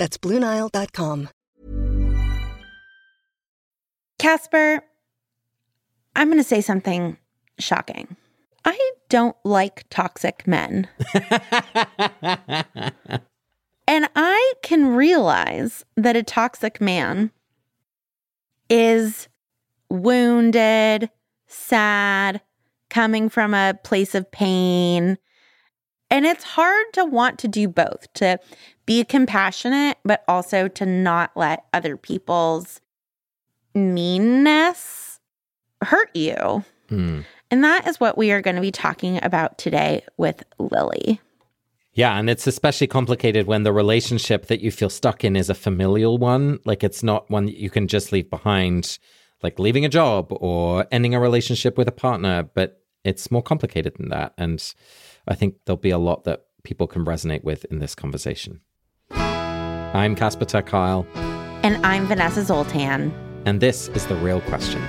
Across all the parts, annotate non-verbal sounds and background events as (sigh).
That's BlueNile.com. Casper, I'm going to say something shocking. I don't like toxic men. (laughs) and I can realize that a toxic man is wounded, sad, coming from a place of pain. And it's hard to want to do both, to be compassionate, but also to not let other people's meanness hurt you. Mm. And that is what we are going to be talking about today with Lily. Yeah, and it's especially complicated when the relationship that you feel stuck in is a familial one. Like it's not one that you can just leave behind, like leaving a job or ending a relationship with a partner, but it's more complicated than that. And I think there'll be a lot that people can resonate with in this conversation. I'm Casper ter Kuile. And I'm Vanessa Zoltan. And this is The Real Question.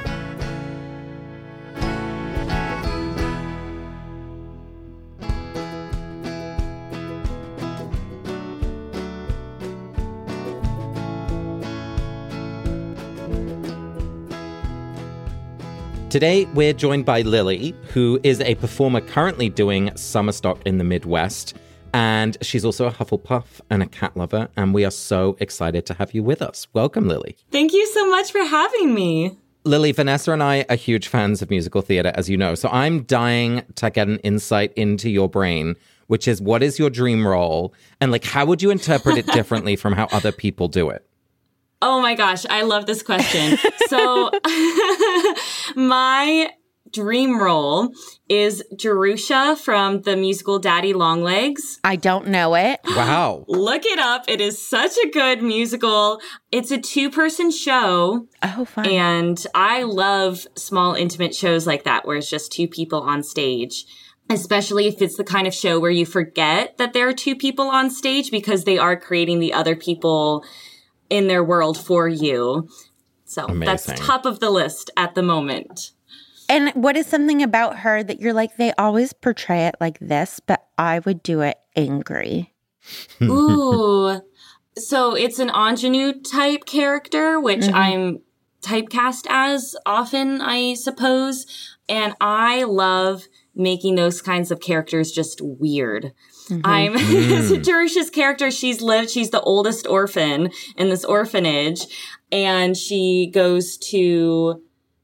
Today, we're joined by Lily, who is a performer currently doing summer stock in the Midwest. And she's also a Hufflepuff and a cat lover. And we are so excited to have you with us. Welcome, Lily. Thank you so much for having me. Lily, Vanessa and I are huge fans of musical theater, as you know. So I'm dying to get an insight into your brain, which is what is your dream role? And like, how would you interpret it differently from how other people do it? (laughs) Oh my gosh, I love this question. so, (laughs) my dream role is Jerusha from the musical Daddy Longlegs. I don't know it. (gasps) Wow. Look it up. It is such a good musical. It's a two person show. Oh, fun. And I love small, intimate shows like that where it's just two people on stage. Especially if it's the kind of show where you forget that there are two people on stage because they are creating the other people in their world for you. So Amazing. that's top of the list at the moment. And what is something about her that you're like, they always portray it like this, but I would do it angry? Ooh. So it's an ingenue type character, which Mhm. I'm typecast as often, I suppose. And I love making those kinds of characters just weird. I'm (laughs) Mm. Jerusha's character. She's lived, she's the oldest orphan in this orphanage. And she goes to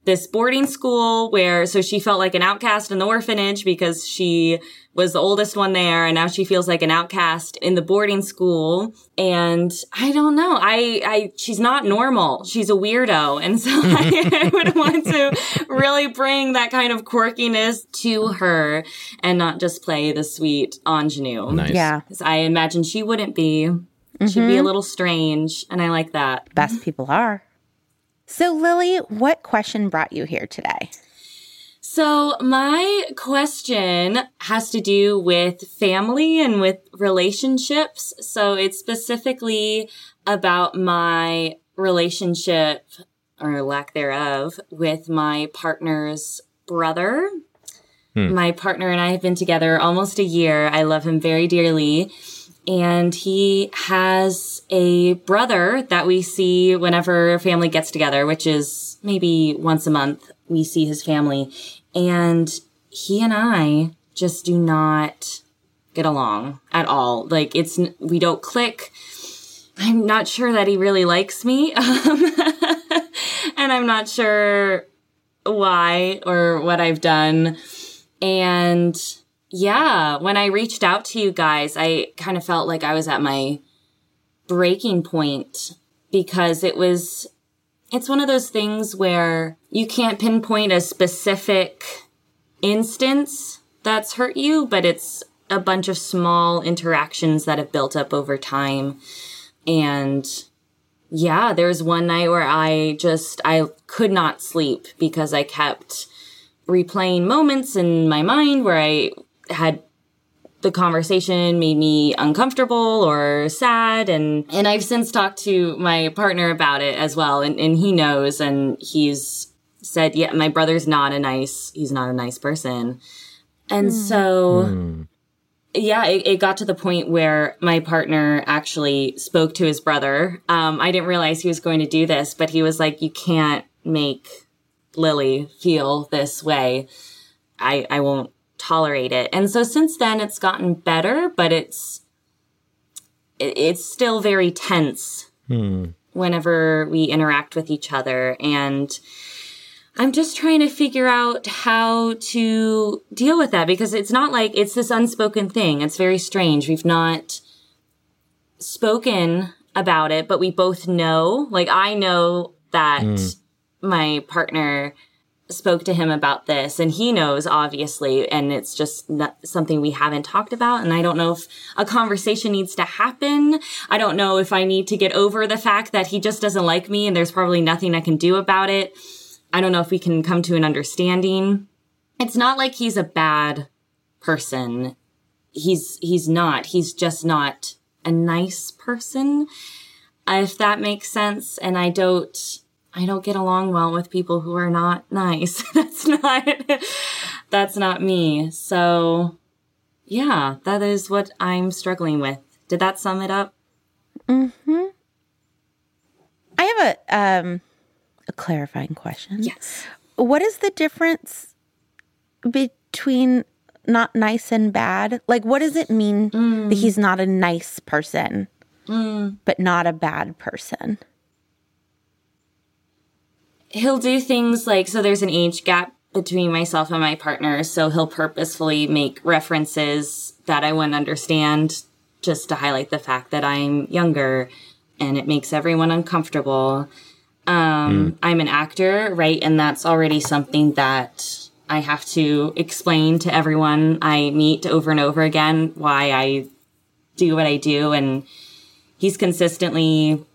this boarding school where, so she felt like an outcast in the orphanage because she was the oldest one there. And now she feels like an outcast in the boarding school. And I don't know. I, I, she's not normal. She's a weirdo. And so (laughs) I, I (laughs) would want to really bring that kind of quirkiness to her and not just play the sweet ingenue. Nice. Yeah. 'Cause I imagine she wouldn't be. She'd be a mm-hmm. little strange, and I like that. Best people are. So, Lily, what question brought you here today? So my question has to do with family and with relationships. So it's specifically about my relationship or lack thereof with my partner's brother. Hmm. My partner and I have been together almost a year. I love him very dearly. And he has a brother that we see whenever family gets together, which is maybe once a month. We see his family. And he and I just do not get along at all. Like it's, we don't click. I'm not sure that he really likes me. Um, (laughs) and I'm not sure why or what I've done. And yeah, when I reached out to you guys, I kind of felt like I was at my breaking point because it was, it's one of those things where you can't pinpoint a specific instance that's hurt you, but it's a bunch of small interactions that have built up over time. And yeah, there was one night where I just, I could not sleep because I kept replaying moments in my mind where I had the conversation made me uncomfortable or sad and and I've since talked to my partner about it as well and, and he knows and he's said yeah my brother's not a nice he's not a nice person and so yeah, it, it got to the point where my partner actually spoke to his brother. Um, I didn't realize he was going to do this, but he was like, "You can't make Lily feel this way. I I won't tolerate it." And so since then, it's gotten better, but it's it's still very tense hmm. whenever we interact with each other and I'm just trying to figure out how to deal with that because it's not like it's this unspoken thing. It's very strange. We've not spoken about it, but we both know. Like, I know that hmm. my partner spoke to him about this and he knows obviously and it's just not something we haven't talked about and i don't know if a conversation needs to happen i don't know if i need to get over the fact that he just doesn't like me and there's probably nothing i can do about it I don't know if we can come to an understanding. It's not like he's a bad person. He's he's not. He's just not a nice person. If that makes sense. And I don't I don't get along well with people who are not nice. (laughs) that's not that's not me. So yeah, that is what I'm struggling with. Did that sum it up? Mm-hmm. I have a um a clarifying question. Yes. What is the difference between not nice and bad? Like what does it mean that mm. he's not a nice person mm. but not a bad person? He'll do things like so there's an age gap between myself and my partner so he'll purposefully make references that i wouldn't understand just to highlight the fact that i'm younger and it makes everyone uncomfortable. Um, i'm an actor right? And that's already something that i have to explain to everyone i meet over and over again why i do what i do. And he's consistently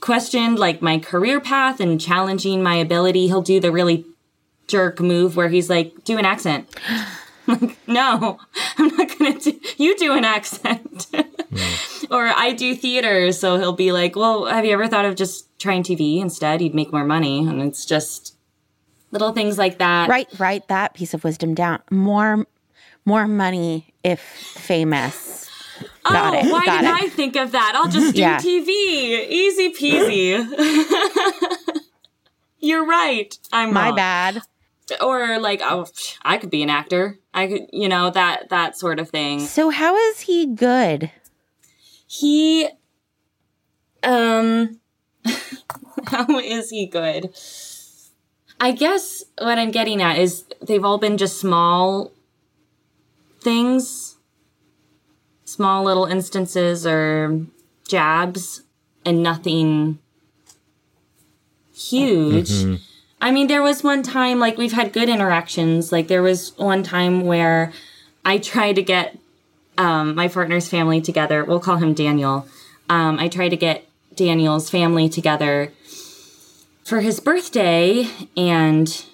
questioned like my career path and challenging my ability. He'll do the really jerk move where he's like, do an accent. (laughs) like, no, I'm not gonna do, you do an accent. (laughs) or I do theater. So he'll be like, well, have you ever thought of just trying TV instead? You'd make more money. And it's just little things like that. Write write that piece of wisdom down. More more money if famous. Got oh, it. why got didn't it. I think of that? I'll just do Yeah. TV. Easy peasy. (laughs) You're right. I'm My wrong. bad. or like oh i could be an actor i could you know that that sort of thing So how is he good? he um (laughs) how is he good i guess what i'm getting at is they've all been just small things small little instances or jabs and nothing huge I mean, there was one time, like, we've had good interactions. Like, there was one time where I tried to get um, my partner's family together. We'll call him Daniel. Um, I tried to get Daniel's family together for his birthday, and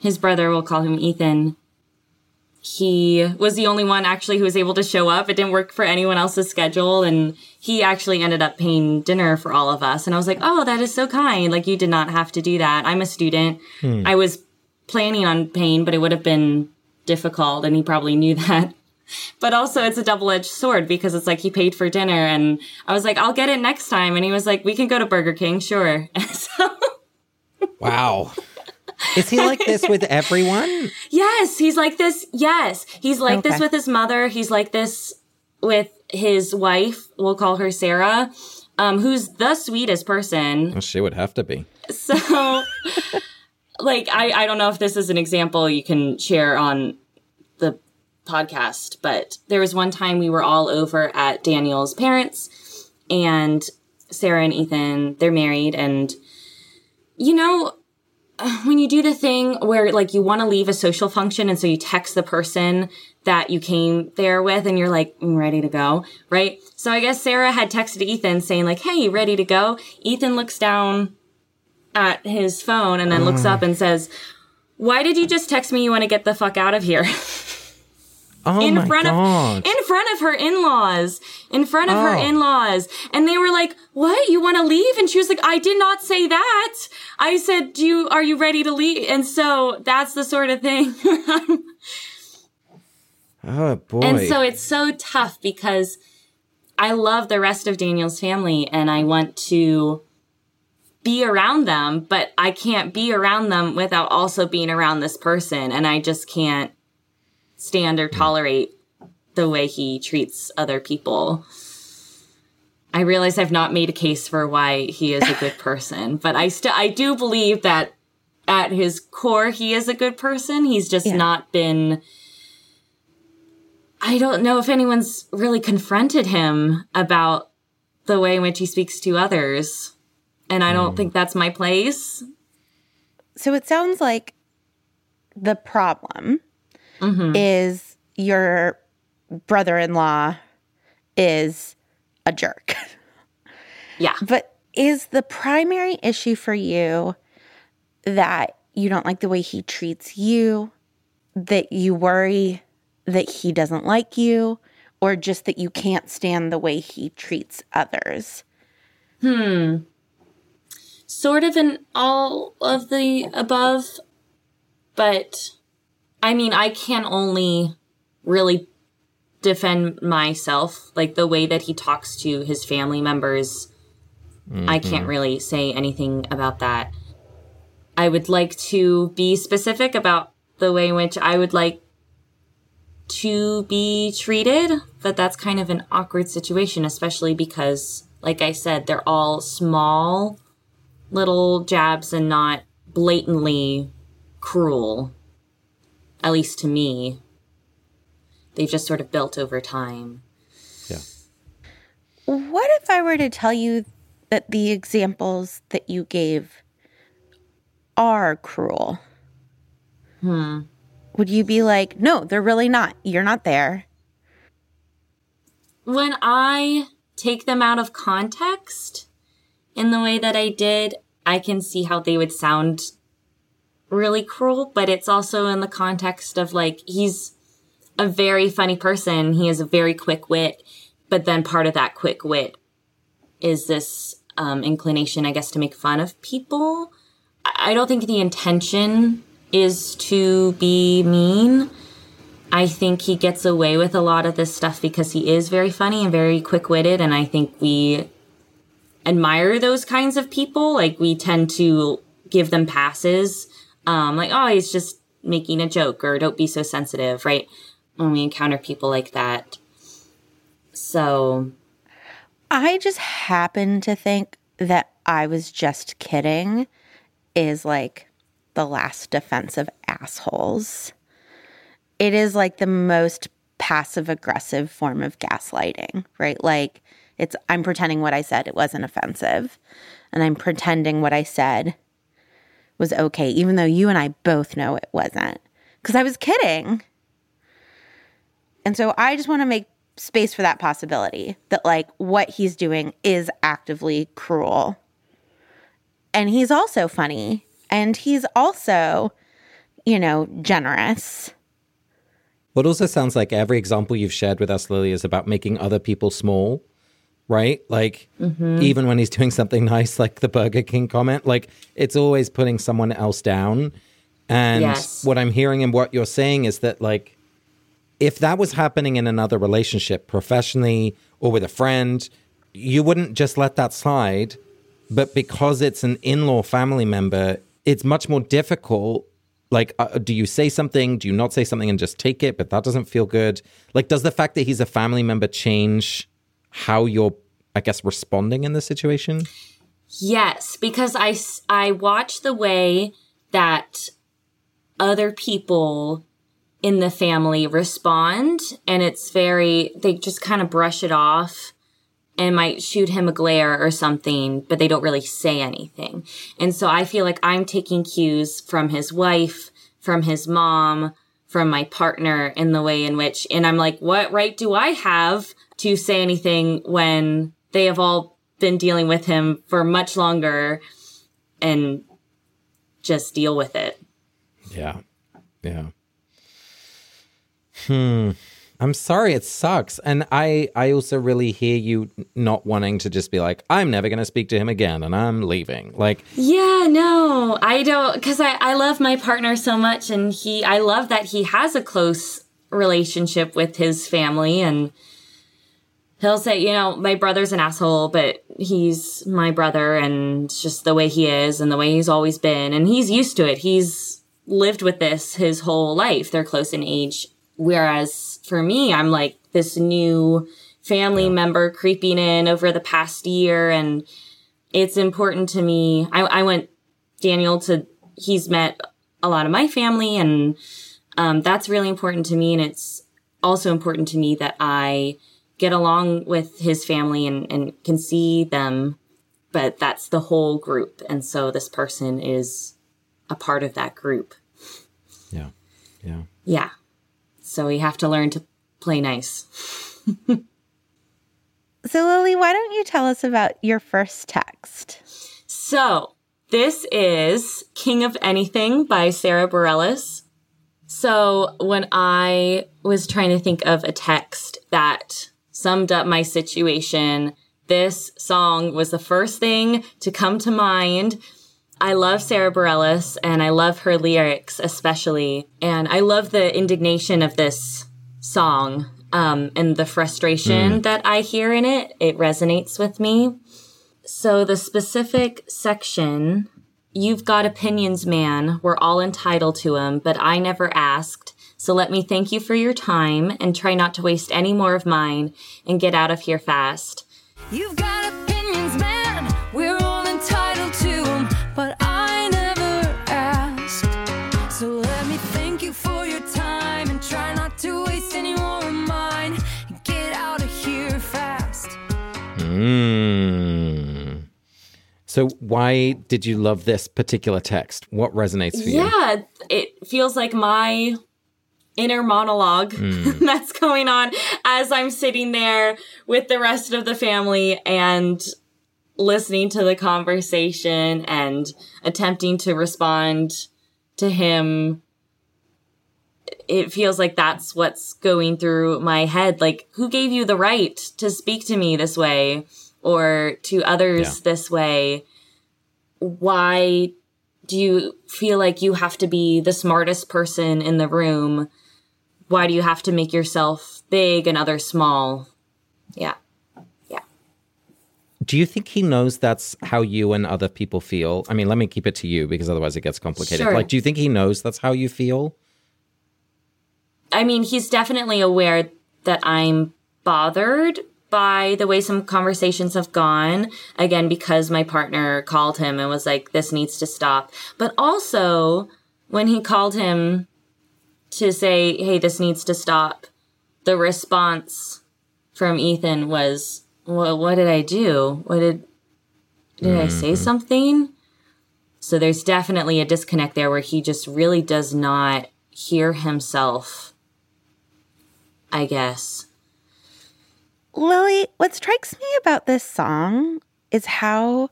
his brother, we'll call him Ethan, he was the only one actually who was able to show up. It didn't work for anyone else's schedule. And he actually ended up paying dinner for all of us. And I was like, oh, that is so kind. Like, you did not have to do that. I'm a student. Hmm. I was planning on paying, but it would have been difficult. And he probably knew (laughs) that. But also, it's a double edged sword because it's like he paid for dinner. And I was like, I'll get it next time. And he was like, we can go to Burger King. Sure. (laughs) so. wow. Is he like this with everyone? (laughs) yes, he's like this. Yes, he's like okay. this with his mother. He's like this with his wife. We'll call her Sarah, um, who's the sweetest person. Well, she would have to be. So, (laughs) like, I I don't know if this is an example you can share on the podcast, but there was one time we were all over at Daniel's parents, and Sarah and Ethan they're married, and you know (sighs) when you do the thing where like you want to leave a social function and so you text the person that you came there with and you're like I'm ready to go right? So i guess sarah had texted ethan saying like hey you ready to go. Ethan looks down at his phone and then looks mm. up and says why did you just text me? You want to get the fuck out of here (laughs) Oh in my front God. of in front of her in-laws in front of oh. her in-laws. And they were like what? You want to leave? And she was like i did not say that. I said do you are you ready to leave? And so that's the sort of thing. (laughs) Oh boy. And so it's so tough because i love the rest of daniel's family and i want to be around them but i can't be around them without also being around this person. And i just can't stand or tolerate the way he treats other people. I realize I've not made a case for why he is a (laughs) good person, but I still I do believe that at his core he is a good person. He's just yeah. not been I don't know if anyone's really confronted him about the way in which he speaks to others. And I don't mm. think that's my place. So it sounds like the problem mm-hmm. is your brother in law is a jerk. Yeah. But is the primary issue for you that you don't like the way he treats you, that you worry that he doesn't like you, or just that you can't stand the way he treats others? Hmm. Sort of in all of the above, but I mean, I can only really defend myself. Like the way that he talks to his family members, mm-hmm. I can't really say anything about that. I would like to be specific about the way in which I would like to be treated, but that's kind of an awkward situation, especially because, like I said, they're all small little jabs and not blatantly cruel at least to me, they've just sort of built over time. Yeah. What if I were to tell you that the examples that you gave are cruel? Hmm. Would you be like, no, they're really not. You're not there. When I take them out of context in the way that I did, I can see how they would sound really cruel, but it's also in the context of like he's a very funny person. He has a very quick wit, but then part of that quick wit is this um, inclination, I guess, to make fun of people. I don't think the intention is to be mean. I think he gets away with a lot of this stuff because he is very funny and very quick witted. And I think we admire those kinds of people. Like we tend to give them passes um, like, oh, he's just making a joke or don't be so sensitive, right? When we encounter people like that. So. I just happen to think that I was just kidding is like the last defense of assholes. It is like the most passive aggressive form of gaslighting, right? Like it's I'm pretending what I said it wasn't offensive and I'm pretending what I said was okay, even though you and I both know it wasn't. Because I was kidding. And so I just want to make space for that possibility that, like, what he's doing is actively cruel. And he's also funny. And he's also you know, generous. What also sounds like every example you've shared with us, Lily, is about making other people small, right? Like, even when he's doing something (laughs) nice, like the Burger King comment, like, it's always putting someone else down. And Yes. what I'm hearing and what you're saying is that, like, if that was happening in another relationship, professionally or with a friend, you wouldn't just let that slide. But because it's an in law family member, it's much more difficult. Like, uh, do you say something? Do you not say something and just take it? But that doesn't feel good. Like, does the fact that he's a family member change how you're, I guess, responding in this situation? Yes, because I, I watch the way that other people in the family respond, and it's very, they just kind of brush it off and might shoot him a glare or something, but they don't really say anything. And so I feel like I'm taking cues from his wife, from his mom, from my partner in the way in which, and I'm like, what right do I have to say anything when they have all been dealing with him for much longer and just deal with it? Yeah. Yeah. Hmm. I'm sorry it sucks. And I I also really hear you not wanting to just be like I'm never going to speak to him again and I'm leaving. Like Yeah, no, I don't, because I, I love my partner so much, and he, I love that he has a close relationship with his family, and he'll say, you know, my brother's an asshole, but he's my brother, and just the way he is, and the way he's always been, and he's used to it. He's lived with this his whole life. They're close in age, whereas for me, I'm like this new family member creeping in over the past year, and it's important to me. I, I went Daniel to he's met a lot of my family, and um, that's really important to me. And it's also important to me that I get along with his family and, and can see them. But that's the whole group, and so this person is a part of that group. yeah. Yeah. Yeah. So we have to learn to play nice. (laughs) So, Lily, why don't you tell us about your first text? So, this is King of Anything by Sara Bareilles. So, when I was trying to think of a text that summed up my situation, this song was the first thing to come to mind. I love Sara Bareilles and I love her lyrics especially. And I love the indignation of this song um, and the frustration that I hear in it. It resonates with me. So the specific section, you've got opinions, man. We're all entitled to them, but I never asked. So let me thank you for your time and try not to waste any more of mine and get out of here fast. You've got opinions, man. We're all entitled to 'em, but I never asked. So let me thank you for your time and try not to waste any more of mine. Get out of here fast. Mm. So why did you love this particular text? What resonates for you? Yeah, it feels like my inner monologue mm. (laughs) that's going on as I'm sitting there with the rest of the family and listening to the conversation and attempting to respond to him. It feels like that's what's going through my head. Like, who gave you the right to speak to me this way or to others Yeah. this way? Why do you feel like you have to be the smartest person in the room? Why do you have to make yourself big and others small? Yeah. Yeah. Do you think he knows that's how you and other people feel? I mean, let me keep it to you because otherwise it gets complicated. Sure. Like, do you think he knows that's how you feel? I mean, he's definitely aware that I'm bothered by the way some conversations have gone. Again, because my partner called him and was like, this needs to stop. But also, when he called him to say, hey, this needs to stop, the response from Ethan was, well, what did I do? What did, did I say mm-hmm. something? So there's definitely a disconnect there where he just really does not hear himself, I guess. Lily, what strikes me about this song is how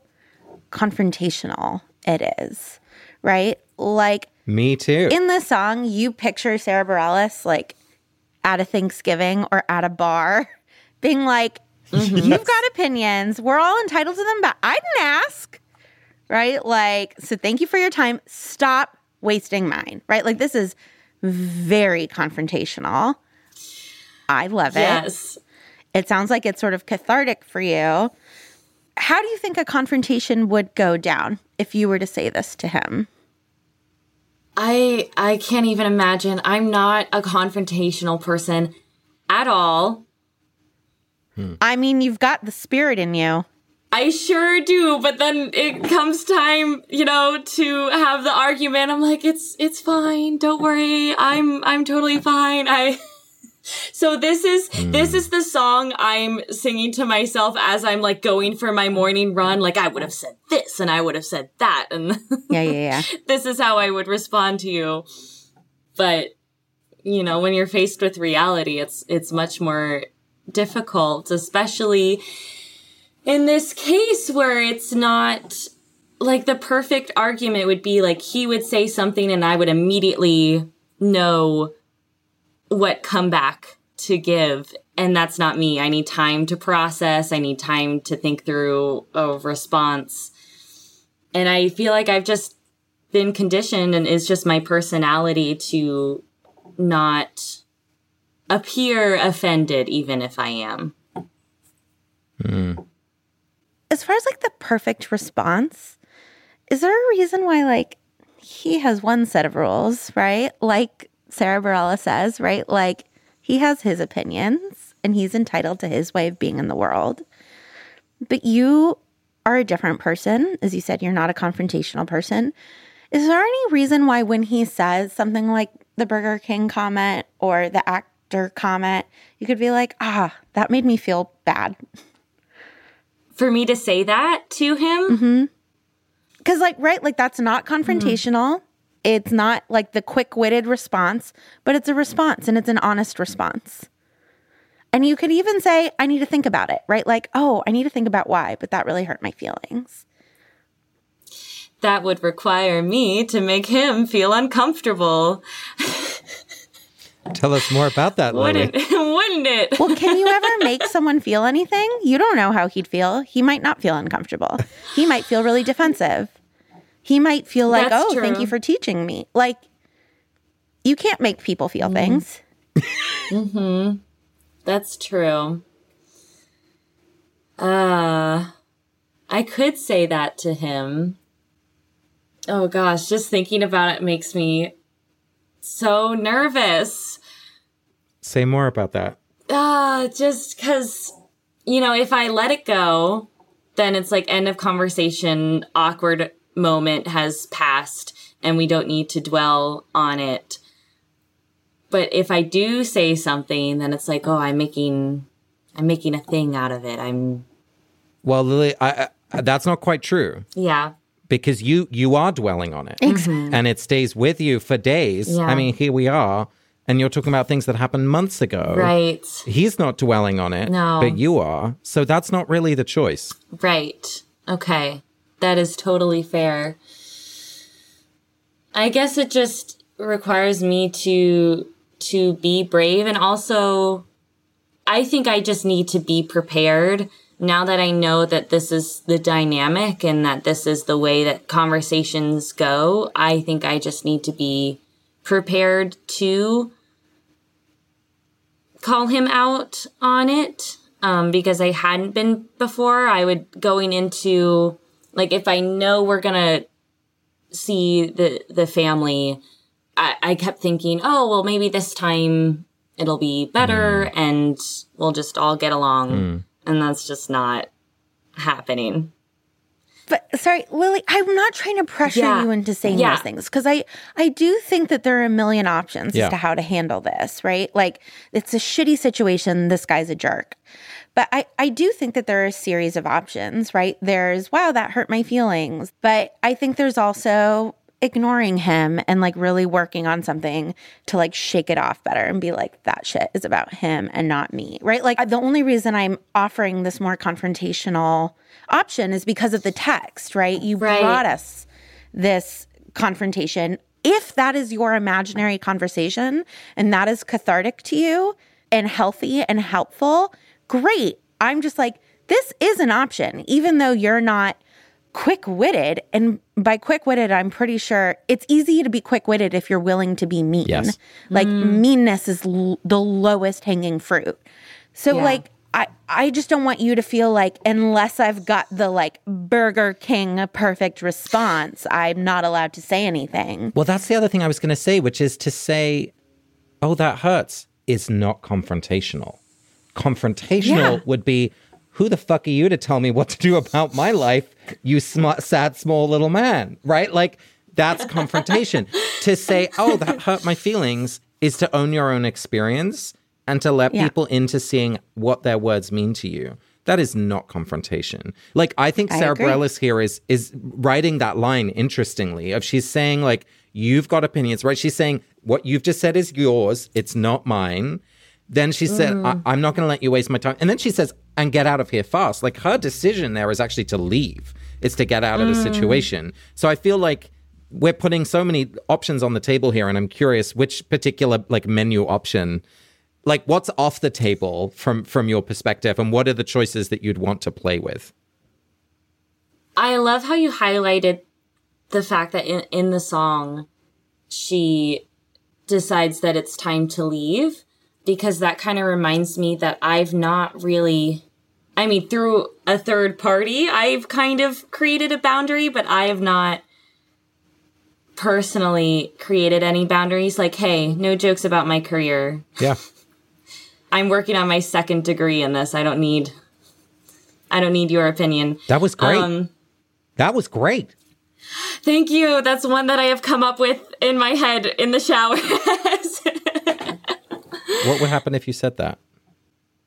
confrontational it is, right? Like, Me too. In the song, you picture Sara Bareilles like at a Thanksgiving or at a bar (laughs) being like, mm-hmm. You've got opinions. We're all entitled to them, but I didn't ask. Right? Like, so thank you for your time. Stop wasting mine. Right? Like, this is very confrontational. I love it. Yes. It sounds like it's sort of cathartic for you. How do you think a confrontation would go down if you were to say this to him? I I can't even imagine. I'm not a confrontational person at all. I mean, you've got the spirit in you. I sure do, but then it comes time, you know, to have the argument. I'm like, it's it's fine. Don't worry. I'm I'm totally fine. I (laughs) So this is this hmm. is the song I'm singing to myself as I'm like going for my morning run. Like I would have said this and I would have said that and Yeah, yeah, yeah. (laughs) this is how I would respond to you. But you know, when you're faced with reality, it's it's much more difficult, especially in this case where it's not like the perfect argument would be like he would say something and I would immediately know what comeback to give. And that's not me. I need time to process. I need time to think through a response. And I feel like I've just been conditioned and it's just my personality to not appear offended, even if I am. Hmm. As far as like the perfect response, is there a reason why like he has one set of rules, right? Like Sara Bareilles says, right? Like he has his opinions and he's entitled to his way of being in the world. But you are a different person. As you said, you're not a confrontational person. Is there any reason why when he says something like the Burger King comment or the actor comment, you could be like, ah, that made me feel bad? For me to say that to him, Because, like, right, like that's not confrontational. It's not like the quick witted response, but it's a response and it's an honest response. And you could even say, I need to think about it, right? Like, oh, I need to think about why, but that really hurt my feelings. that would require me to make him feel uncomfortable. Tell us more about that, Lily. Wouldn't, (laughs) wouldn't it? Well, can you ever make someone feel anything? You don't know how he'd feel. He might not feel uncomfortable. He might feel really defensive. He might feel like, That's oh, thank you for teaching me. Like, you can't make people feel things. mm-hmm. That's true. Uh, I could say that to him. Oh gosh, just thinking about it makes me so nervous. Say more about that. Ah, just because, you know, if I let it go, then it's like end of conversation, awkward moment has passed, and we don't need to dwell on it. But if I do say something, then it's like, oh, I'm making, I'm making a thing out of it. I'm, Well, Lily, I, I, that's not quite true yeah, because you you are dwelling on it, mm-hmm. and it stays with you for days. Yeah. I mean, here we are, and you're talking about things that happened months ago. right, He's not dwelling on it, No. but you are. So that's not really the choice. right. Okay, that is totally fair. I guess it just requires me to to be brave and also I think I just need to be prepared now that I know that this is the dynamic and that this is the way that conversations go. I think I just need to be prepared to call him out on it um, because I hadn't been before. I would going into like if I know we're gonna see the the family, I, I kept thinking, oh well, maybe this time it'll be better mm-hmm. and we'll just all get along, mm. and that's just not happening. But sorry, Lily, I'm not trying to pressure Yeah. you into saying Yeah. those things because I I do think that there are a million options Yeah. as to how to handle this, right? Like it's a shitty situation. This guy's a jerk. But I, I do think that there are a series of options, right? There's, wow, that hurt my feelings. But I think there's also ignoring him and like really working on something to like shake it off better and be like, that shit is about him and not me, right? Like the only reason I'm offering this more confrontational option is because of the text, right? You Right. brought us this confrontation if that is your imaginary conversation and that is cathartic to you and healthy and helpful, great. I'm just like, this is an option, even though you're not quick witted. And by quick witted, I'm pretty sure it's easy to be quick witted if you're willing to be mean. Yes. Like, mm. meanness is l- the lowest hanging fruit. So, Yeah. like, I, I just don't want you to feel like unless I've got the like Burger King perfect response, I'm not allowed to say anything. Well, that's the other thing I was going to say, which is to say, oh, that hurts, is not confrontational. Confrontational Yeah. would be, who the fuck are you to tell me what to do about my life, you sm- sad, small little man, right? Like, that's confrontation. to say, oh, that hurt my feelings is to own your own experience and to let Yeah. people into seeing what their words mean to you. That is not confrontation. Like I think I Sara agree. Bareilles here is is writing that line interestingly of she's saying like you've got opinions, right? She's saying what you've just said is yours, it's not mine. Then she said, I- mm. I'm not going to let you waste my time. And then she says, and get out of here fast. Like her decision there is actually to leave. It's to get out of the mm. situation. So I feel like we're putting so many options on the table here, and I'm curious which particular like menu option, like what's off the table from from your perspective, and what are the choices that you'd want to play with? I love how you highlighted the fact that in, in the song, she decides that it's time to leave because that kind of reminds me that I've not really, I mean, through a third party, I've kind of created a boundary, but I have not personally created any boundaries. Like, hey, no jokes about my career. Yeah. I'm working on my second degree in this. I don't need, I don't need your opinion. That was great. Um, that was great. Thank you. That's one that I have come up with in my head in the shower. (laughs) What would happen if you said that?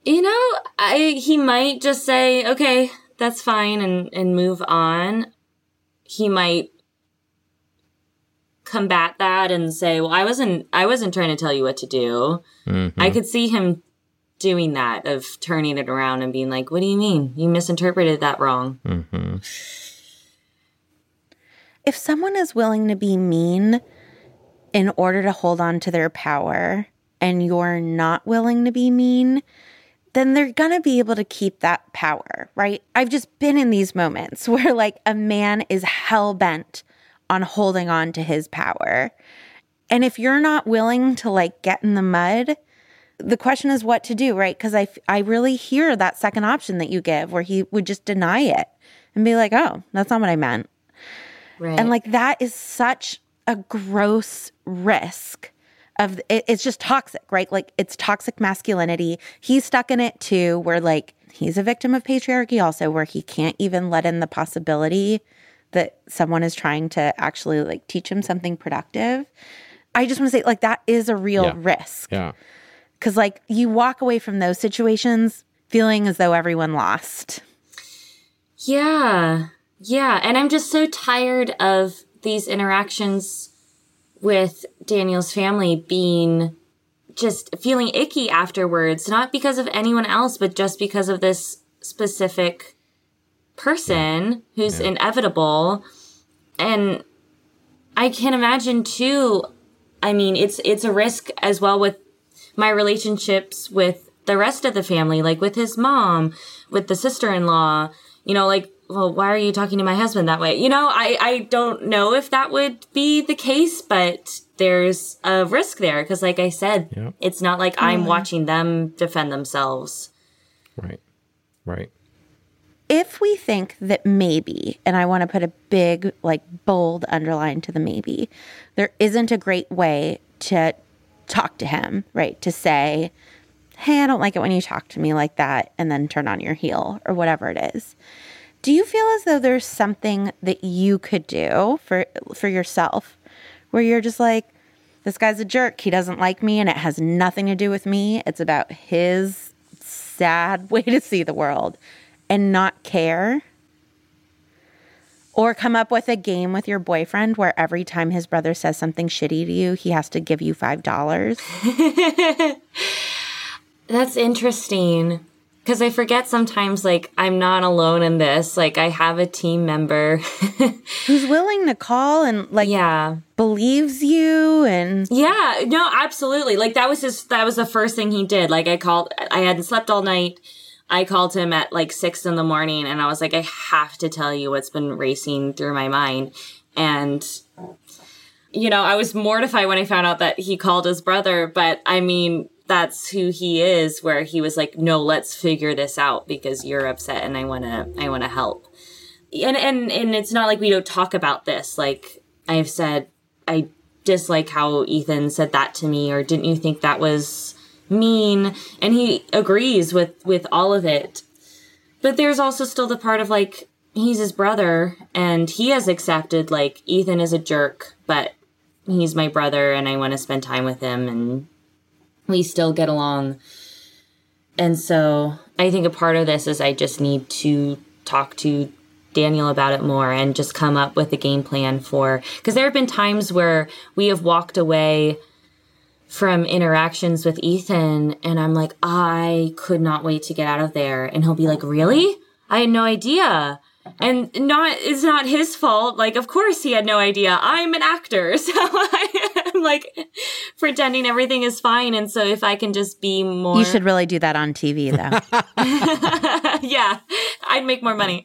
you know, I he might just say, "Okay, that's fine," and and move on. He might combat that and say, "Well, I wasn't I wasn't trying to tell you what to do." Mm-hmm. I could see him doing that of turning it around and being like, "What do you mean? You misinterpreted that wrong." Mm-hmm. If someone is willing to be mean in order to hold on to their power and you're not willing to be mean, then they're going to be able to keep that power, right? I've just been in these moments (laughs) where like a man is hell bent on holding on to his power. And if you're not willing to like get in the mud, the question is what to do, right? Because I, I really hear that second option that you give where he would just deny it and be like, oh, that's not what I meant. Right. And like that is such a gross risk of it, it's just toxic, right? Like it's toxic masculinity. He's stuck in it too, where like he's a victim of patriarchy also, where he can't even let in the possibility that someone is trying to actually like teach him something productive. I just want to say like that is a real Yeah. risk. Yeah. Cause like you walk away from those situations feeling as though everyone lost. Yeah. Yeah. And I'm just so tired of these interactions with Daniel's family being just feeling icky afterwards, not because of anyone else, but just because of this specific person who's inevitable. And I can imagine too, I mean, it's it's a risk as well with my relationships with the rest of the family, like with his mom, with the sister in law, you know, like, well, why are you talking to my husband that way? You know, I, I don't know if that would be the case, but there's a risk there. Cause like I said, Yeah. it's not like I'm watching them defend themselves. Right. Right. if we think that maybe, and I want to put a big, like bold underline to the maybe, there isn't a great way to talk to him, right? To say, hey, I don't like it when you talk to me like that, and then turn on your heel or whatever it is. Do you feel as though there's something that you could do for for yourself where you're just like, this guy's a jerk. He doesn't like me, and it has nothing to do with me. It's about his sad (laughs) way to see the world and not care. Or come up with a game with your boyfriend where every time his brother says something shitty to you, he has to give you $5. (laughs) That's interesting. Because I forget sometimes, like, I'm not alone in this. Like, I have a team member. (laughs) Who's willing to call and like yeah. believes you and Yeah, no, absolutely. Like that was just that was the first thing he did. Like I called I hadn't slept all night. I called him at like six in the morning and I was like, I have to tell you what's been racing through my mind. And you know, I was mortified when I found out that he called his brother, but I mean, that's who he is where he was like, "No, let's figure this out because you're upset and I want to I want to help." And and and it's not like we don't talk about this. Like I've said I dislike how Ethan said that to me or didn't you think that was mean? And he agrees with with all of it. But there's also still the part of like he's his brother and he has accepted like Ethan is a jerk, but he's my brother and I want to spend time with him and we still get along. And so I think a part of this is I just need to talk to Daniel about it more and just come up with a game plan for because there have been times where we have walked away from interactions with Ethan and I'm like, I could not wait to get out of there. And he'll be like, Really? I had no idea. And not it's not his fault. Like, of course he had no idea. I'm an actor. (laughs) So I'm like pretending everything is fine. And so if I can just be more you should really do that on TV though. (laughs) (laughs) yeah, I'd make more money.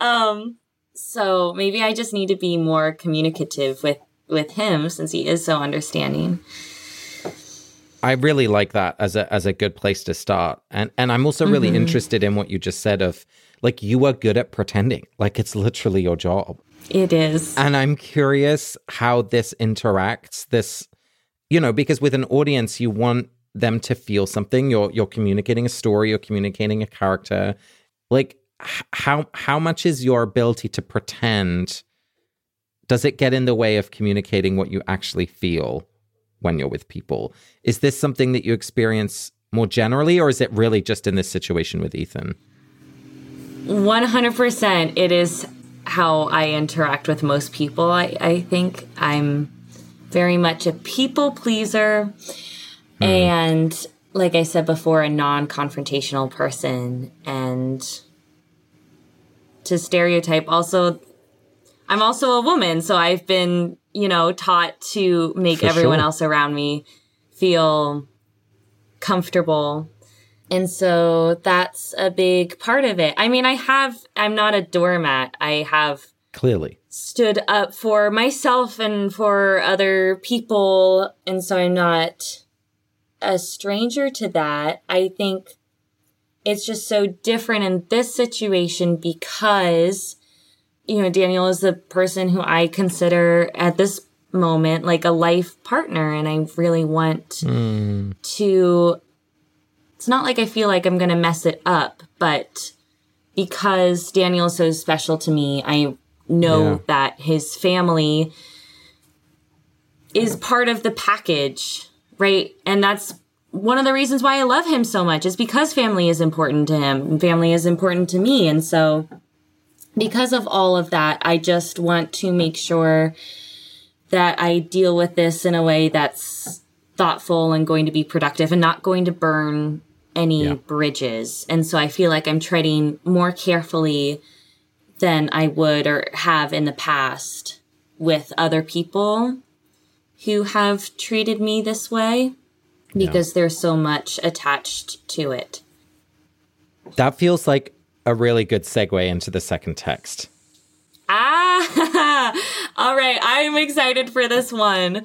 um, so maybe I just need to be more communicative with with him since he is so understanding. I really like that as a as a good place to start. And and I'm also really interested in what you just said of like you are good at pretending. Like it's literally your job. It is. And I'm curious how this interacts this you know, because with an audience you want them to feel something. You're you're communicating a story, you're communicating a character. Like how how much is your ability to pretend does it get in the way of communicating what you actually feel when you're with people? Is this something that you experience more generally or is it really just in this situation with Ethan? 100% it is how I interact with most people. I, I think I'm very much a people pleaser hmm. and, like I said before, a non confrontational person. And to stereotype, also, I'm also a woman, so I've been, you know, taught to make For everyone sure. else around me feel comfortable. And so that's a big part of it. I mean, I have, I'm not a doormat. I have Clearly. stood up for myself and for other people. And so I'm not a stranger to that. I think it's just so different in this situation because, you know, Daniel is the person who I consider at this moment like a life partner. And I really want hmm. to, it's not like I feel like I'm going to mess it up, but because Daniel is so special to me, I know Yeah. that his family is part of the package, right? And that's one of the reasons why I love him so much is because family is important to him and family is important to me. And so because of all of that, I just want to make sure that I deal with this in a way that's thoughtful and going to be productive and not going to burn any Yeah. bridges. And so I feel like I'm treading more carefully than I would or have in the past with other people who have treated me this way because there's so much attached to it. That feels like a really good segue into the second text. Ah, (laughs) all right. I'm excited for this one.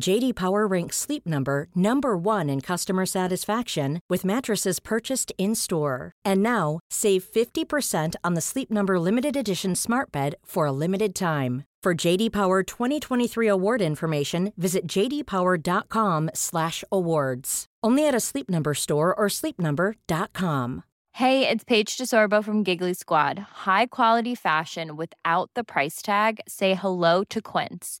JD Power ranks Sleep Number number 1 in customer satisfaction with mattresses purchased in-store. And now, save 50% on the Sleep Number limited edition Smart Bed for a limited time. For JD Power 2023 award information, visit jdpower.com/awards. Only at a Sleep Number store or sleepnumber.com. Hey, it's Paige DeSorbo from Giggly Squad. High quality fashion without the price tag. Say hello to Quince.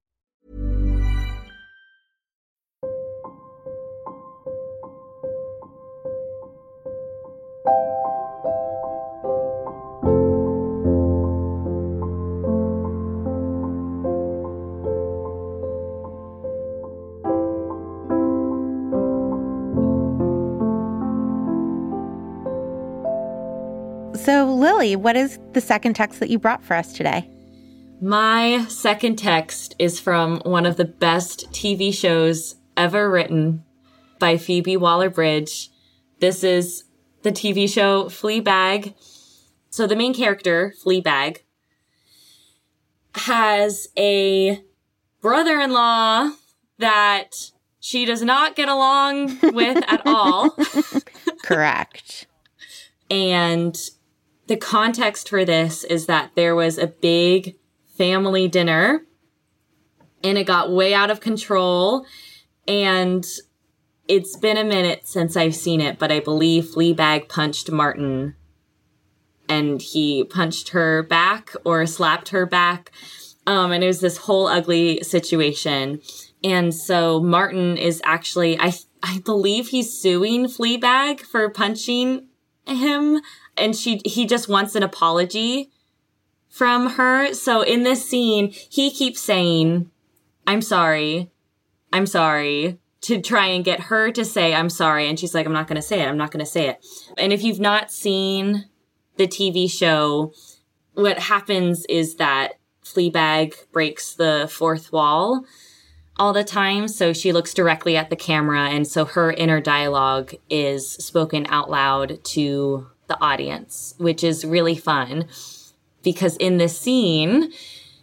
So, Lily, what is the second text that you brought for us today? My second text is from one of the best TV shows ever written by Phoebe Waller Bridge. This is the TV show Fleabag. So the main character, Fleabag, has a brother in law that she does not get along with at (laughs) all. Correct. And the context for this is that there was a big family dinner and it got way out of control. And it's been a minute since I've seen it, but I believe Fleabag punched Martin and he punched her back or slapped her back. Um, and it was this whole ugly situation. And so Martin is actually, I, I believe he's suing Fleabag for punching him and she he just wants an apology from her. So in this scene, he keeps saying, "I'm sorry. I'm sorry." To try and get her to say, I'm sorry. And she's like, I'm not going to say it. I'm not going to say it. And if you've not seen the TV show, what happens is that Fleabag breaks the fourth wall all the time. So she looks directly at the camera. And so her inner dialogue is spoken out loud to the audience, which is really fun because in this scene,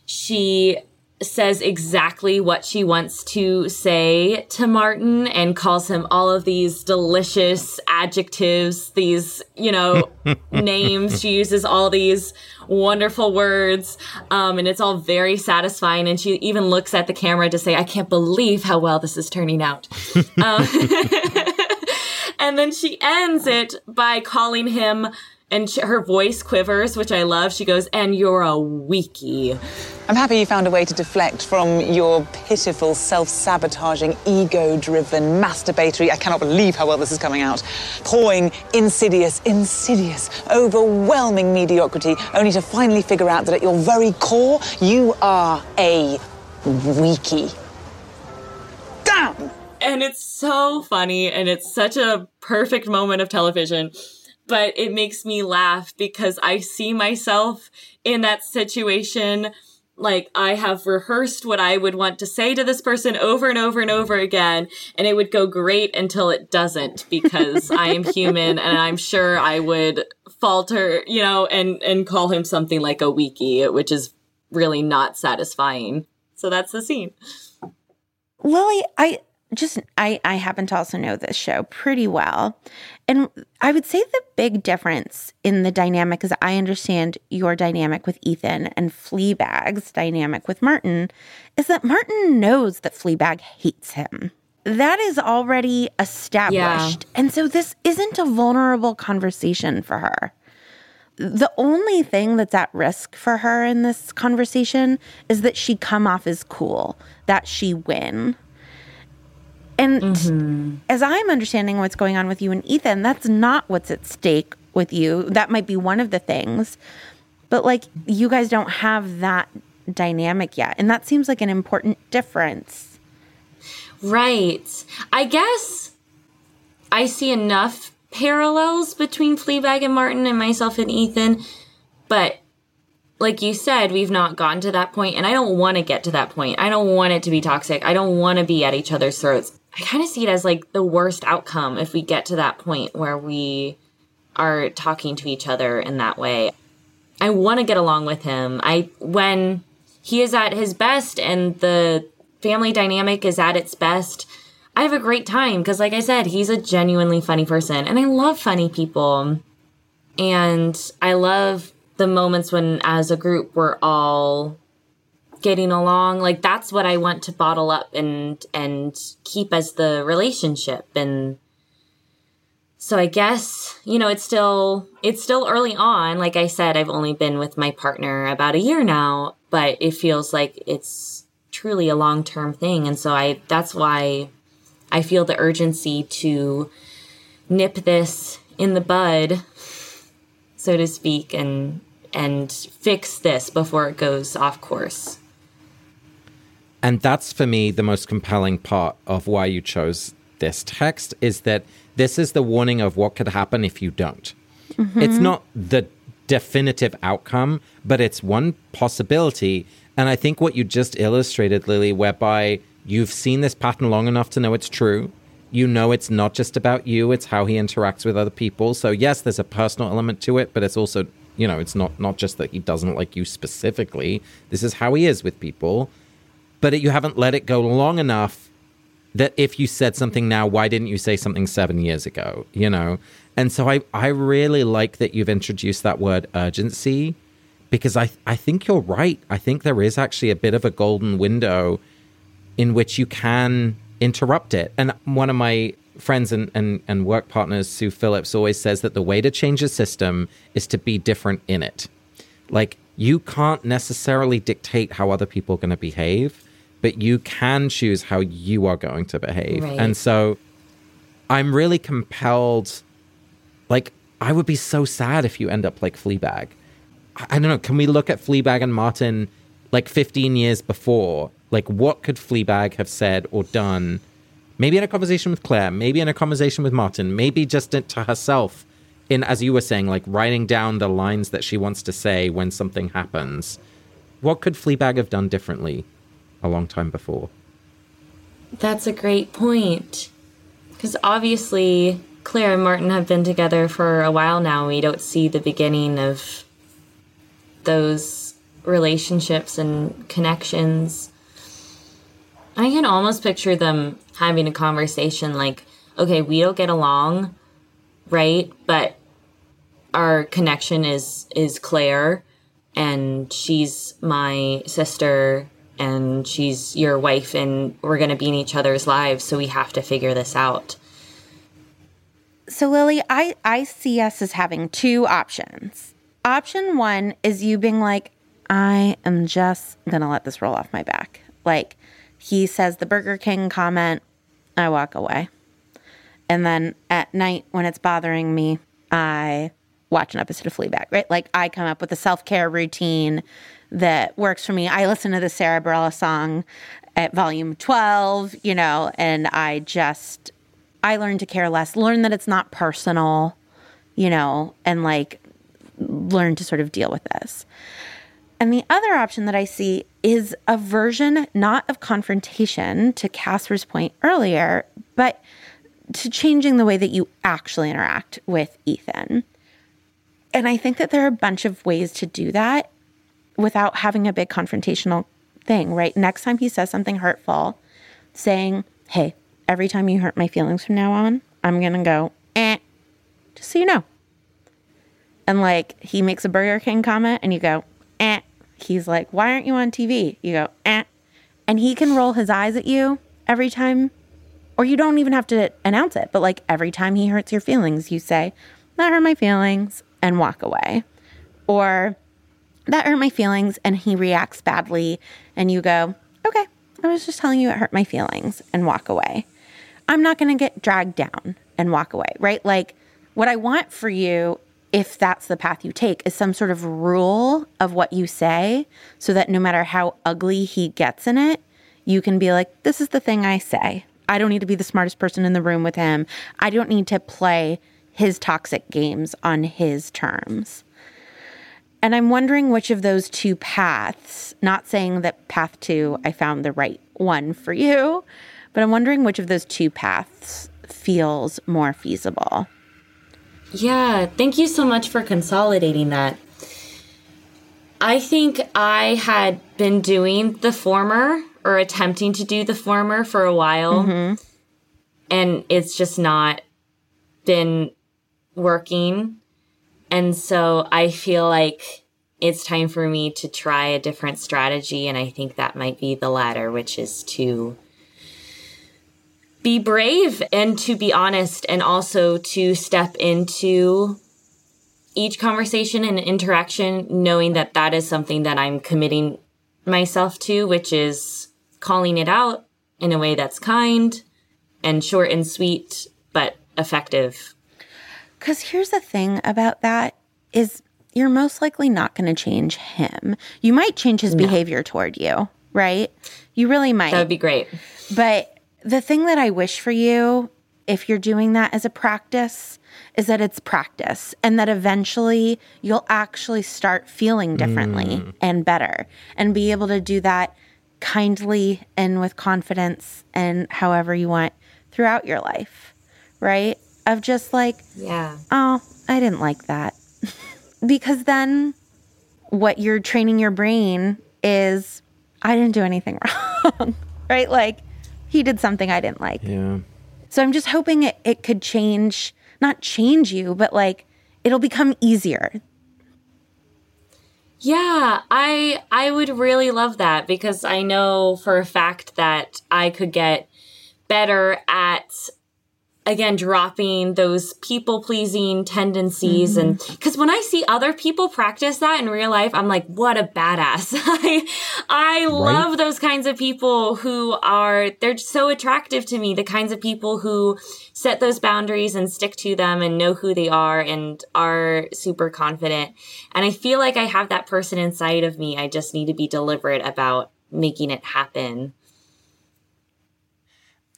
she says exactly what she wants to say to Martin and calls him all of these delicious adjectives, these, you know, (laughs) names. She uses all these wonderful words. Um, and it's all very satisfying. And she even looks at the camera to say, I can't believe how well this is turning out. (laughs) um, (laughs) and then she ends it by calling him and her voice quivers, which I love. She goes, "And you're a weakie." I'm happy you found a way to deflect from your pitiful, self-sabotaging, ego-driven, masturbatory. I cannot believe how well this is coming out. Pawing, insidious, insidious, overwhelming mediocrity, only to finally figure out that at your very core, you are a weakie. Damn! And it's so funny, and it's such a perfect moment of television but it makes me laugh because I see myself in that situation. Like I have rehearsed what I would want to say to this person over and over and over again, and it would go great until it doesn't because I am (laughs) human and I'm sure I would falter, you know, and, and call him something like a weakie, which is really not satisfying. So that's the scene. Lily, I just I I happen to also know this show pretty well. And I would say the big difference in the dynamic is I understand your dynamic with Ethan and Fleabag's dynamic with Martin is that Martin knows that Fleabag hates him. That is already established. Yeah. And so this isn't a vulnerable conversation for her. The only thing that's at risk for her in this conversation is that she come off as cool, that she win. And mm-hmm. as I'm understanding what's going on with you and Ethan, that's not what's at stake with you. That might be one of the things. But like you guys don't have that dynamic yet. And that seems like an important difference. Right. I guess I see enough parallels between Fleabag and Martin and myself and Ethan, but like you said, we've not gotten to that point, and I don't want to get to that point. I don't want it to be toxic. I don't want to be at each other's throats. I kind of see it as like the worst outcome if we get to that point where we are talking to each other in that way. I want to get along with him. I when he is at his best and the family dynamic is at its best, I have a great time because like I said, he's a genuinely funny person and I love funny people. And I love the moments when as a group we're all getting along like that's what i want to bottle up and and keep as the relationship. And so i guess you know it's still it's still early on. Like i said i've only been with my partner about a year now but it feels like it's truly a long-term thing. And so i that's why i feel the urgency to nip this in the bud so to speak and and fix this before it goes off course. And that's for me the most compelling part of why you chose this text is that this is the warning of what could happen if you don't. Mm-hmm. It's not the definitive outcome, but it's one possibility. And I think what you just illustrated, Lily, whereby you've seen this pattern long enough to know it's true. You know it's not just about you, it's how he interacts with other people. So, yes, there's a personal element to it, but it's also, you know, it's not, not just that he doesn't like you specifically. This is how he is with people. But it, you haven't let it go long enough that if you said something now, why didn't you say something seven years ago? You know? And so I, I really like that you've introduced that word urgency because I, I think you're right. I think there is actually a bit of a golden window in which you can interrupt it. And one of my friends and, and, and work partners, Sue Phillips, always says that the way to change a system is to be different in it. Like, you can't necessarily dictate how other people are going to behave, but you can choose how you are going to behave. Right. And so I'm really compelled. Like, I would be so sad if you end up like Fleabag. I, I don't know. Can we look at Fleabag and Martin like 15 years before? Like, what could Fleabag have said or done? Maybe in a conversation with Claire, maybe in a conversation with Martin, maybe just to herself, in as you were saying, like writing down the lines that she wants to say when something happens. What could Fleabag have done differently a long time before? That's a great point. Because obviously, Claire and Martin have been together for a while now. We don't see the beginning of those relationships and connections. I can almost picture them having a conversation like, okay, we don't get along, right? But our connection is is Claire and she's my sister and she's your wife and we're going to be in each other's lives so we have to figure this out. So Lily, I I see us as having two options. Option 1 is you being like I am just going to let this roll off my back. Like he says the Burger King comment, I walk away. And then at night when it's bothering me, I watch an episode of Fleabag, right? Like I come up with a self care routine that works for me. I listen to the Sara Bareilles song at volume 12, you know, and I just, I learn to care less, learn that it's not personal, you know, and like learn to sort of deal with this. And the other option that I see is a version not of confrontation to Casper's point earlier, but to changing the way that you actually interact with Ethan. And I think that there are a bunch of ways to do that without having a big confrontational thing, right? Next time he says something hurtful, saying, Hey, every time you hurt my feelings from now on, I'm going to go, eh, just so you know. And like he makes a Burger King comment and you go, eh. He's like, Why aren't you on TV? You go, eh. And he can roll his eyes at you every time, or you don't even have to announce it, but like every time he hurts your feelings, you say, That hurt my feelings, and walk away. Or that hurt my feelings, and he reacts badly, and you go, Okay, I was just telling you it hurt my feelings, and walk away. I'm not going to get dragged down and walk away, right? Like, what I want for you if that's the path you take, is some sort of rule of what you say so that no matter how ugly he gets in it, you can be like, this is the thing I say. I don't need to be the smartest person in the room with him. I don't need to play his toxic games on his terms. And I'm wondering which of those two paths, not saying that path two, I found the right one for you, but I'm wondering which of those two paths feels more feasible. Yeah, thank you so much for consolidating that. I think I had been doing the former or attempting to do the former for a while, mm-hmm. and it's just not been working. And so I feel like it's time for me to try a different strategy. And I think that might be the latter, which is to be brave and to be honest and also to step into each conversation and interaction knowing that that is something that I'm committing myself to, which is calling it out in a way that's kind and short and sweet, but effective. Because here's the thing about that is you're most likely not going to change him. You might change his behavior toward you, right? You really might. That would be great. But the thing that I wish for you, if you're doing that as a practice, is that it's practice and that eventually you'll actually start feeling differently mm. and better and be able to do that kindly and with confidence and however you want throughout your life, right? Of just like, Yeah. oh, I didn't like that. (laughs) because then what you're training your brain is, I didn't do anything (laughs) wrong, right? Like, he did something I didn't like. Yeah. So I'm just hoping it, it could change, not change you, but like it'll become easier. Yeah, I I would really love that because I know for a fact that I could get better at again dropping those people pleasing tendencies and mm-hmm. because when i see other people practice that in real life i'm like what a badass. (laughs) I i love those kinds of people who are they're so attractive to me the kinds of people who set those boundaries and stick to them and know who they are and are super confident. And i feel like i have that person inside of me. I just need to be deliberate about making it happen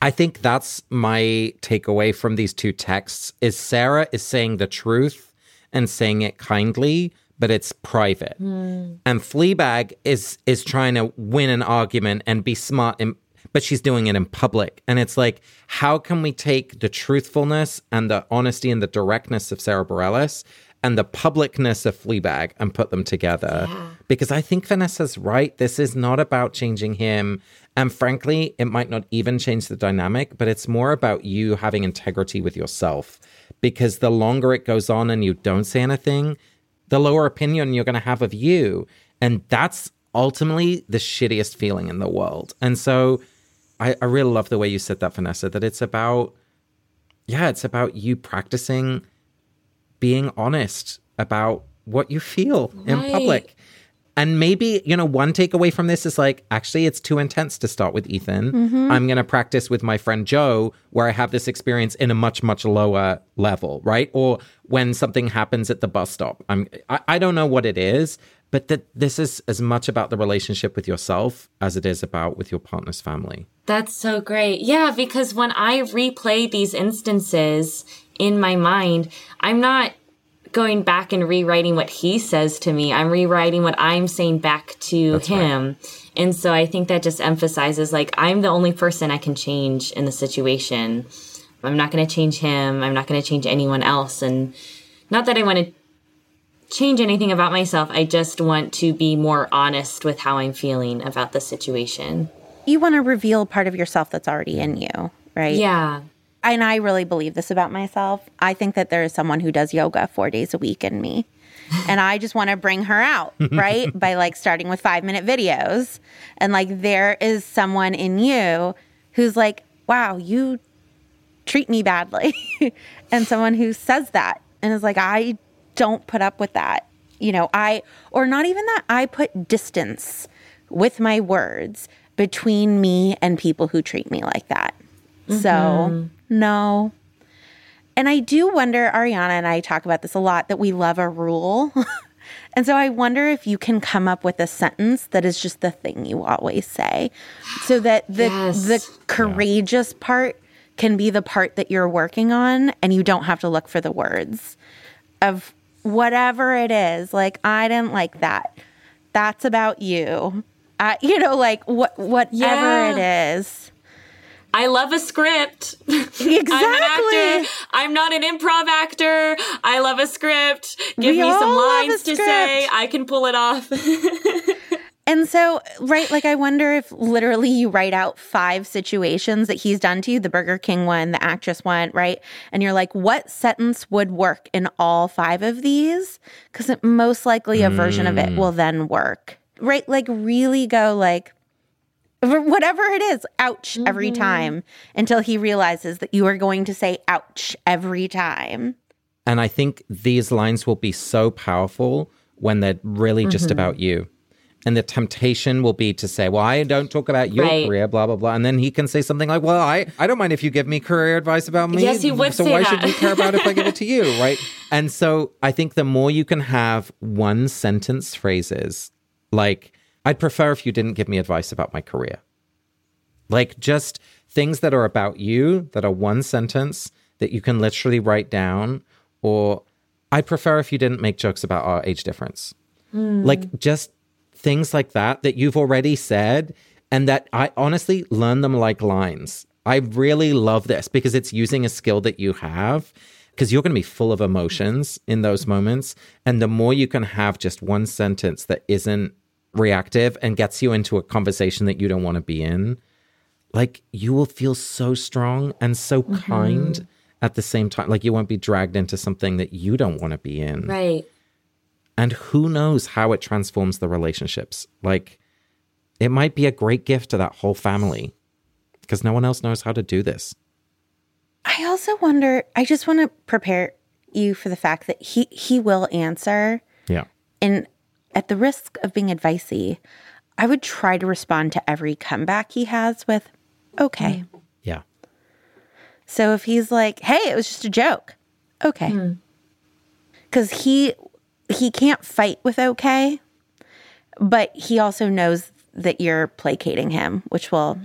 I think that's my takeaway from these two texts is Sara is saying the truth and saying it kindly, but it's private. Hmm. And Fleabag is is trying to win an argument and be smart in, but she's doing it in public. And it's like, how can we take the truthfulness and the honesty and the directness of Sara Bareilles and the publicness of Fleabag and put them together? Because I think Vanessa's right. This is not about changing him. And frankly, it might not even change the dynamic, but it's more about you having integrity with yourself. Because the longer it goes on and you don't say anything, the lower opinion you're going to have of you. And that's ultimately the shittiest feeling in the world. And so I, I really love the way you said that, Vanessa, that it's about, yeah, it's about you practicing being honest about what you feel in public. And maybe, you know, one takeaway from this is like, actually, it's too intense to start with Ethan. Mm-hmm. I'm going to practice with my friend Joe, where I have this experience in a much, much lower level, right? Or when something happens at the bus stop. I'm, I, I don't know what it is, but that this is as much about the relationship with yourself as it is about with your partner's family. That's so great. Yeah, because when I replay these instances in my mind, I'm not going back and rewriting what he says to me. I'm rewriting what I'm saying back to him. And so I think that just emphasizes like I'm the only person I can change in the situation. I'm not going to change him. I'm not going to change anyone else. And not that I want to change anything about myself. I just want to be more honest with how I'm feeling about the situation. You want to reveal part of yourself that's already in you, right? Yeah. And I really believe this about myself. I think that there is someone who does yoga four days a week in me. And I just want to bring her out, (laughs) right? By like starting with five minute videos. And like there is someone in you who's like, wow, you treat me badly. (laughs) and someone who says that and is like, I don't put up with that. You know, I, or not even that, I put distance with my words between me and people who treat me like that. So, mm-hmm. No. And I do wonder, Ariana and I talk about this a lot, that we love a rule. (laughs) and so I wonder if you can come up with a sentence that is just the thing you always say. So that the Yes. the courageous part can be the part that you're working on and you don't have to look for the words of whatever it is. Like, I didn't like that. That's about you. Uh, you know, like what whatever Yeah. it is. I love a script. Exactly. (laughs) I'm an actor. I'm not an improv actor. I love a script. Give We me some all love a lines to say. I can pull it off. (laughs) And so, right, like I wonder if literally you write out five situations that he's done to you the Burger King one, the actress one, right? And you're like, what sentence would work in all five of these? Because most likely a version of it hmm. will then work, right? Like, really go like, wh- whatever it is, ouch every time until he realizes that you are going to say ouch every time. And I think these lines will be so powerful when they're really just Mm-hmm. about you. And the temptation will be to say, Well, I don't talk about your Right. career, blah, blah, blah. And then he can say something like, Well, I, I don't mind if you give me career advice about me. Yes, he would So say why that. should you care about if I give it to you? (laughs) Right. And so I think the more you can have one sentence phrases, like, I'd prefer if you didn't give me advice about my career. Like just things that are about you that are one sentence that you can literally write down, or I'd prefer if you didn't make jokes about our age difference. Hmm. Like just things like that that you've already said, and that I honestly learn them like lines. I really love this because it's using a skill that you have because you're going to be full of emotions in those moments. And the more you can have just one sentence that isn't reactive and gets you into a conversation that you don't want to be in, like you will feel so strong and so mm-hmm. kind at the same time. Like you won't be dragged into something that you don't want to be in. right. And who knows how it transforms the relationships. Like it might be a great gift to that whole family because no one else knows how to do this. I also wonder, I just want to prepare you for the fact that he he will answer Yeah. and at the risk of being advicey, I would try to respond to every comeback he has with okay. Mm. Yeah. So if he's like, "Hey, it was just a joke." Okay. Mm. Cuz he he can't fight with okay, but he also knows that you're placating him, which will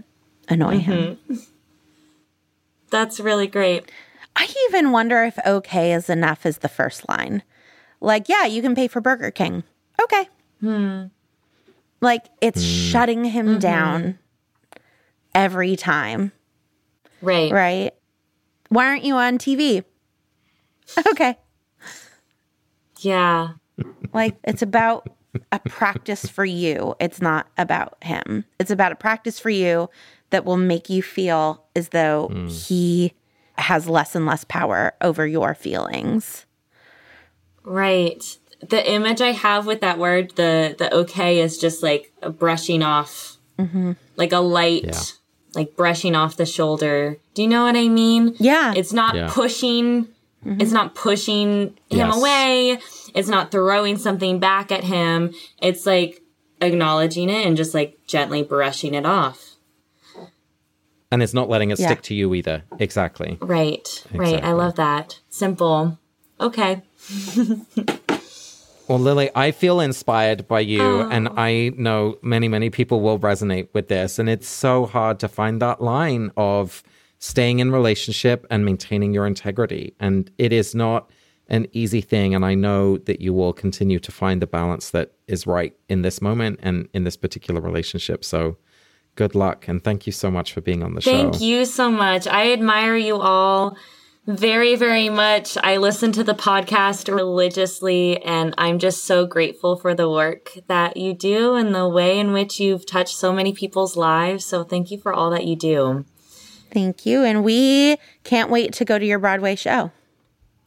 annoy him. Mm-hmm. That's really great. I even wonder if okay is enough as the first line. Like, yeah, you can pay for Burger King. Okay. Hmm. Like, it's hmm. shutting him mm-hmm. down every time, Right. right? Why aren't you on TV? (laughs) Okay. Yeah. Like, it's about a practice for you. It's not about him. It's about a practice for you that will make you feel as though hmm. he has less and less power over your feelings. Right. The image I have with that word, the the okay, is just like a brushing off, mm-hmm. like a light, Yeah. like brushing off the shoulder. Do you know what I mean? Yeah. It's not Yeah. pushing. Mm-hmm. It's not pushing him Yes. away. It's not throwing something back at him. It's like acknowledging it and just like gently brushing it off. And it's not letting it Yeah. stick to you either. Exactly. Right. Right. I love that. Simple. Okay. (laughs) Well, Lily, I feel inspired by you, oh. and I know many, many people will resonate with this. And it's so hard to find that line of staying in relationship and maintaining your integrity. And it is not an easy thing. And I know that you will continue to find the balance that is right in this moment and in this particular relationship. So good luck. And thank you so much for being on the show. Thank you so much. I admire you all very, very much. I listen to the podcast religiously, and I'm just so grateful for the work that you do and the way in which you've touched so many people's lives. So, thank you for all that you do. Thank you. And we can't wait to go to your Broadway show.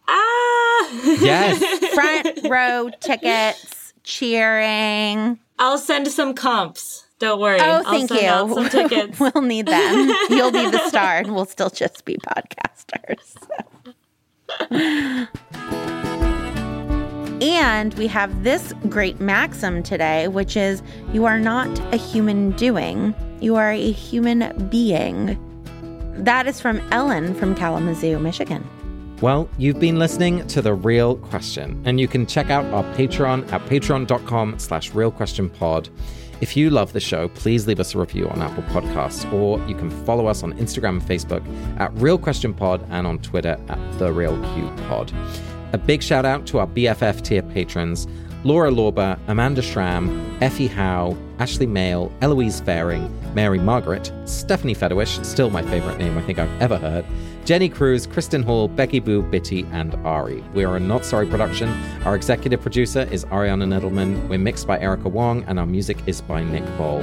Ah! Yes. (laughs) Front row tickets, cheering. I'll send some comps. Don't worry. Oh, I'll thank send out you. some (laughs) tickets. we'll need them. (laughs) You'll be the star, and we'll still just be podcasters. (laughs) and we have this great maxim today, which is you are not a human doing, you are a human being. That is from Ellen from Kalamazoo, Michigan. Well, you've been listening to The Real Question, and you can check out our Patreon at patreon.com slash realquestionpod. If you love the show, please leave us a review on Apple Podcasts, or you can follow us on Instagram and Facebook at Real Question Pod and on Twitter at The Real Q Pod. A big shout out to our BFF tier patrons Laura Lorber, Amanda Schramm, Effie Howe, Ashley Mail, Eloise Faring, Mary Margaret, Stephanie Fedewish, still my favorite name I think I've ever heard, Jenny Cruz, Kristen Hall, Becky Boo, Bitty, and Ari. We are a Not Sorry production. Our executive producer is Ariana Nettleman. We're mixed by Erica Wong, and our music is by Nick Ball.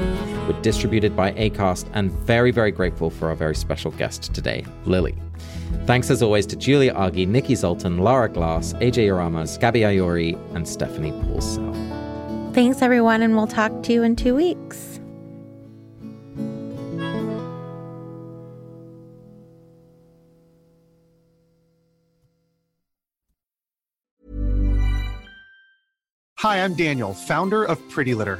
We're distributed by ACAST, and very, very grateful for our very special guest today, Lily. Thanks as always to Julia Argy, Nikki Zoltan, Lara Glass, AJ Aramas, Gabby Ayori, and Stephanie Paulsell. Thanks, everyone, and we'll talk to you in two weeks. Hi, I'm Daniel, founder of Pretty Litter.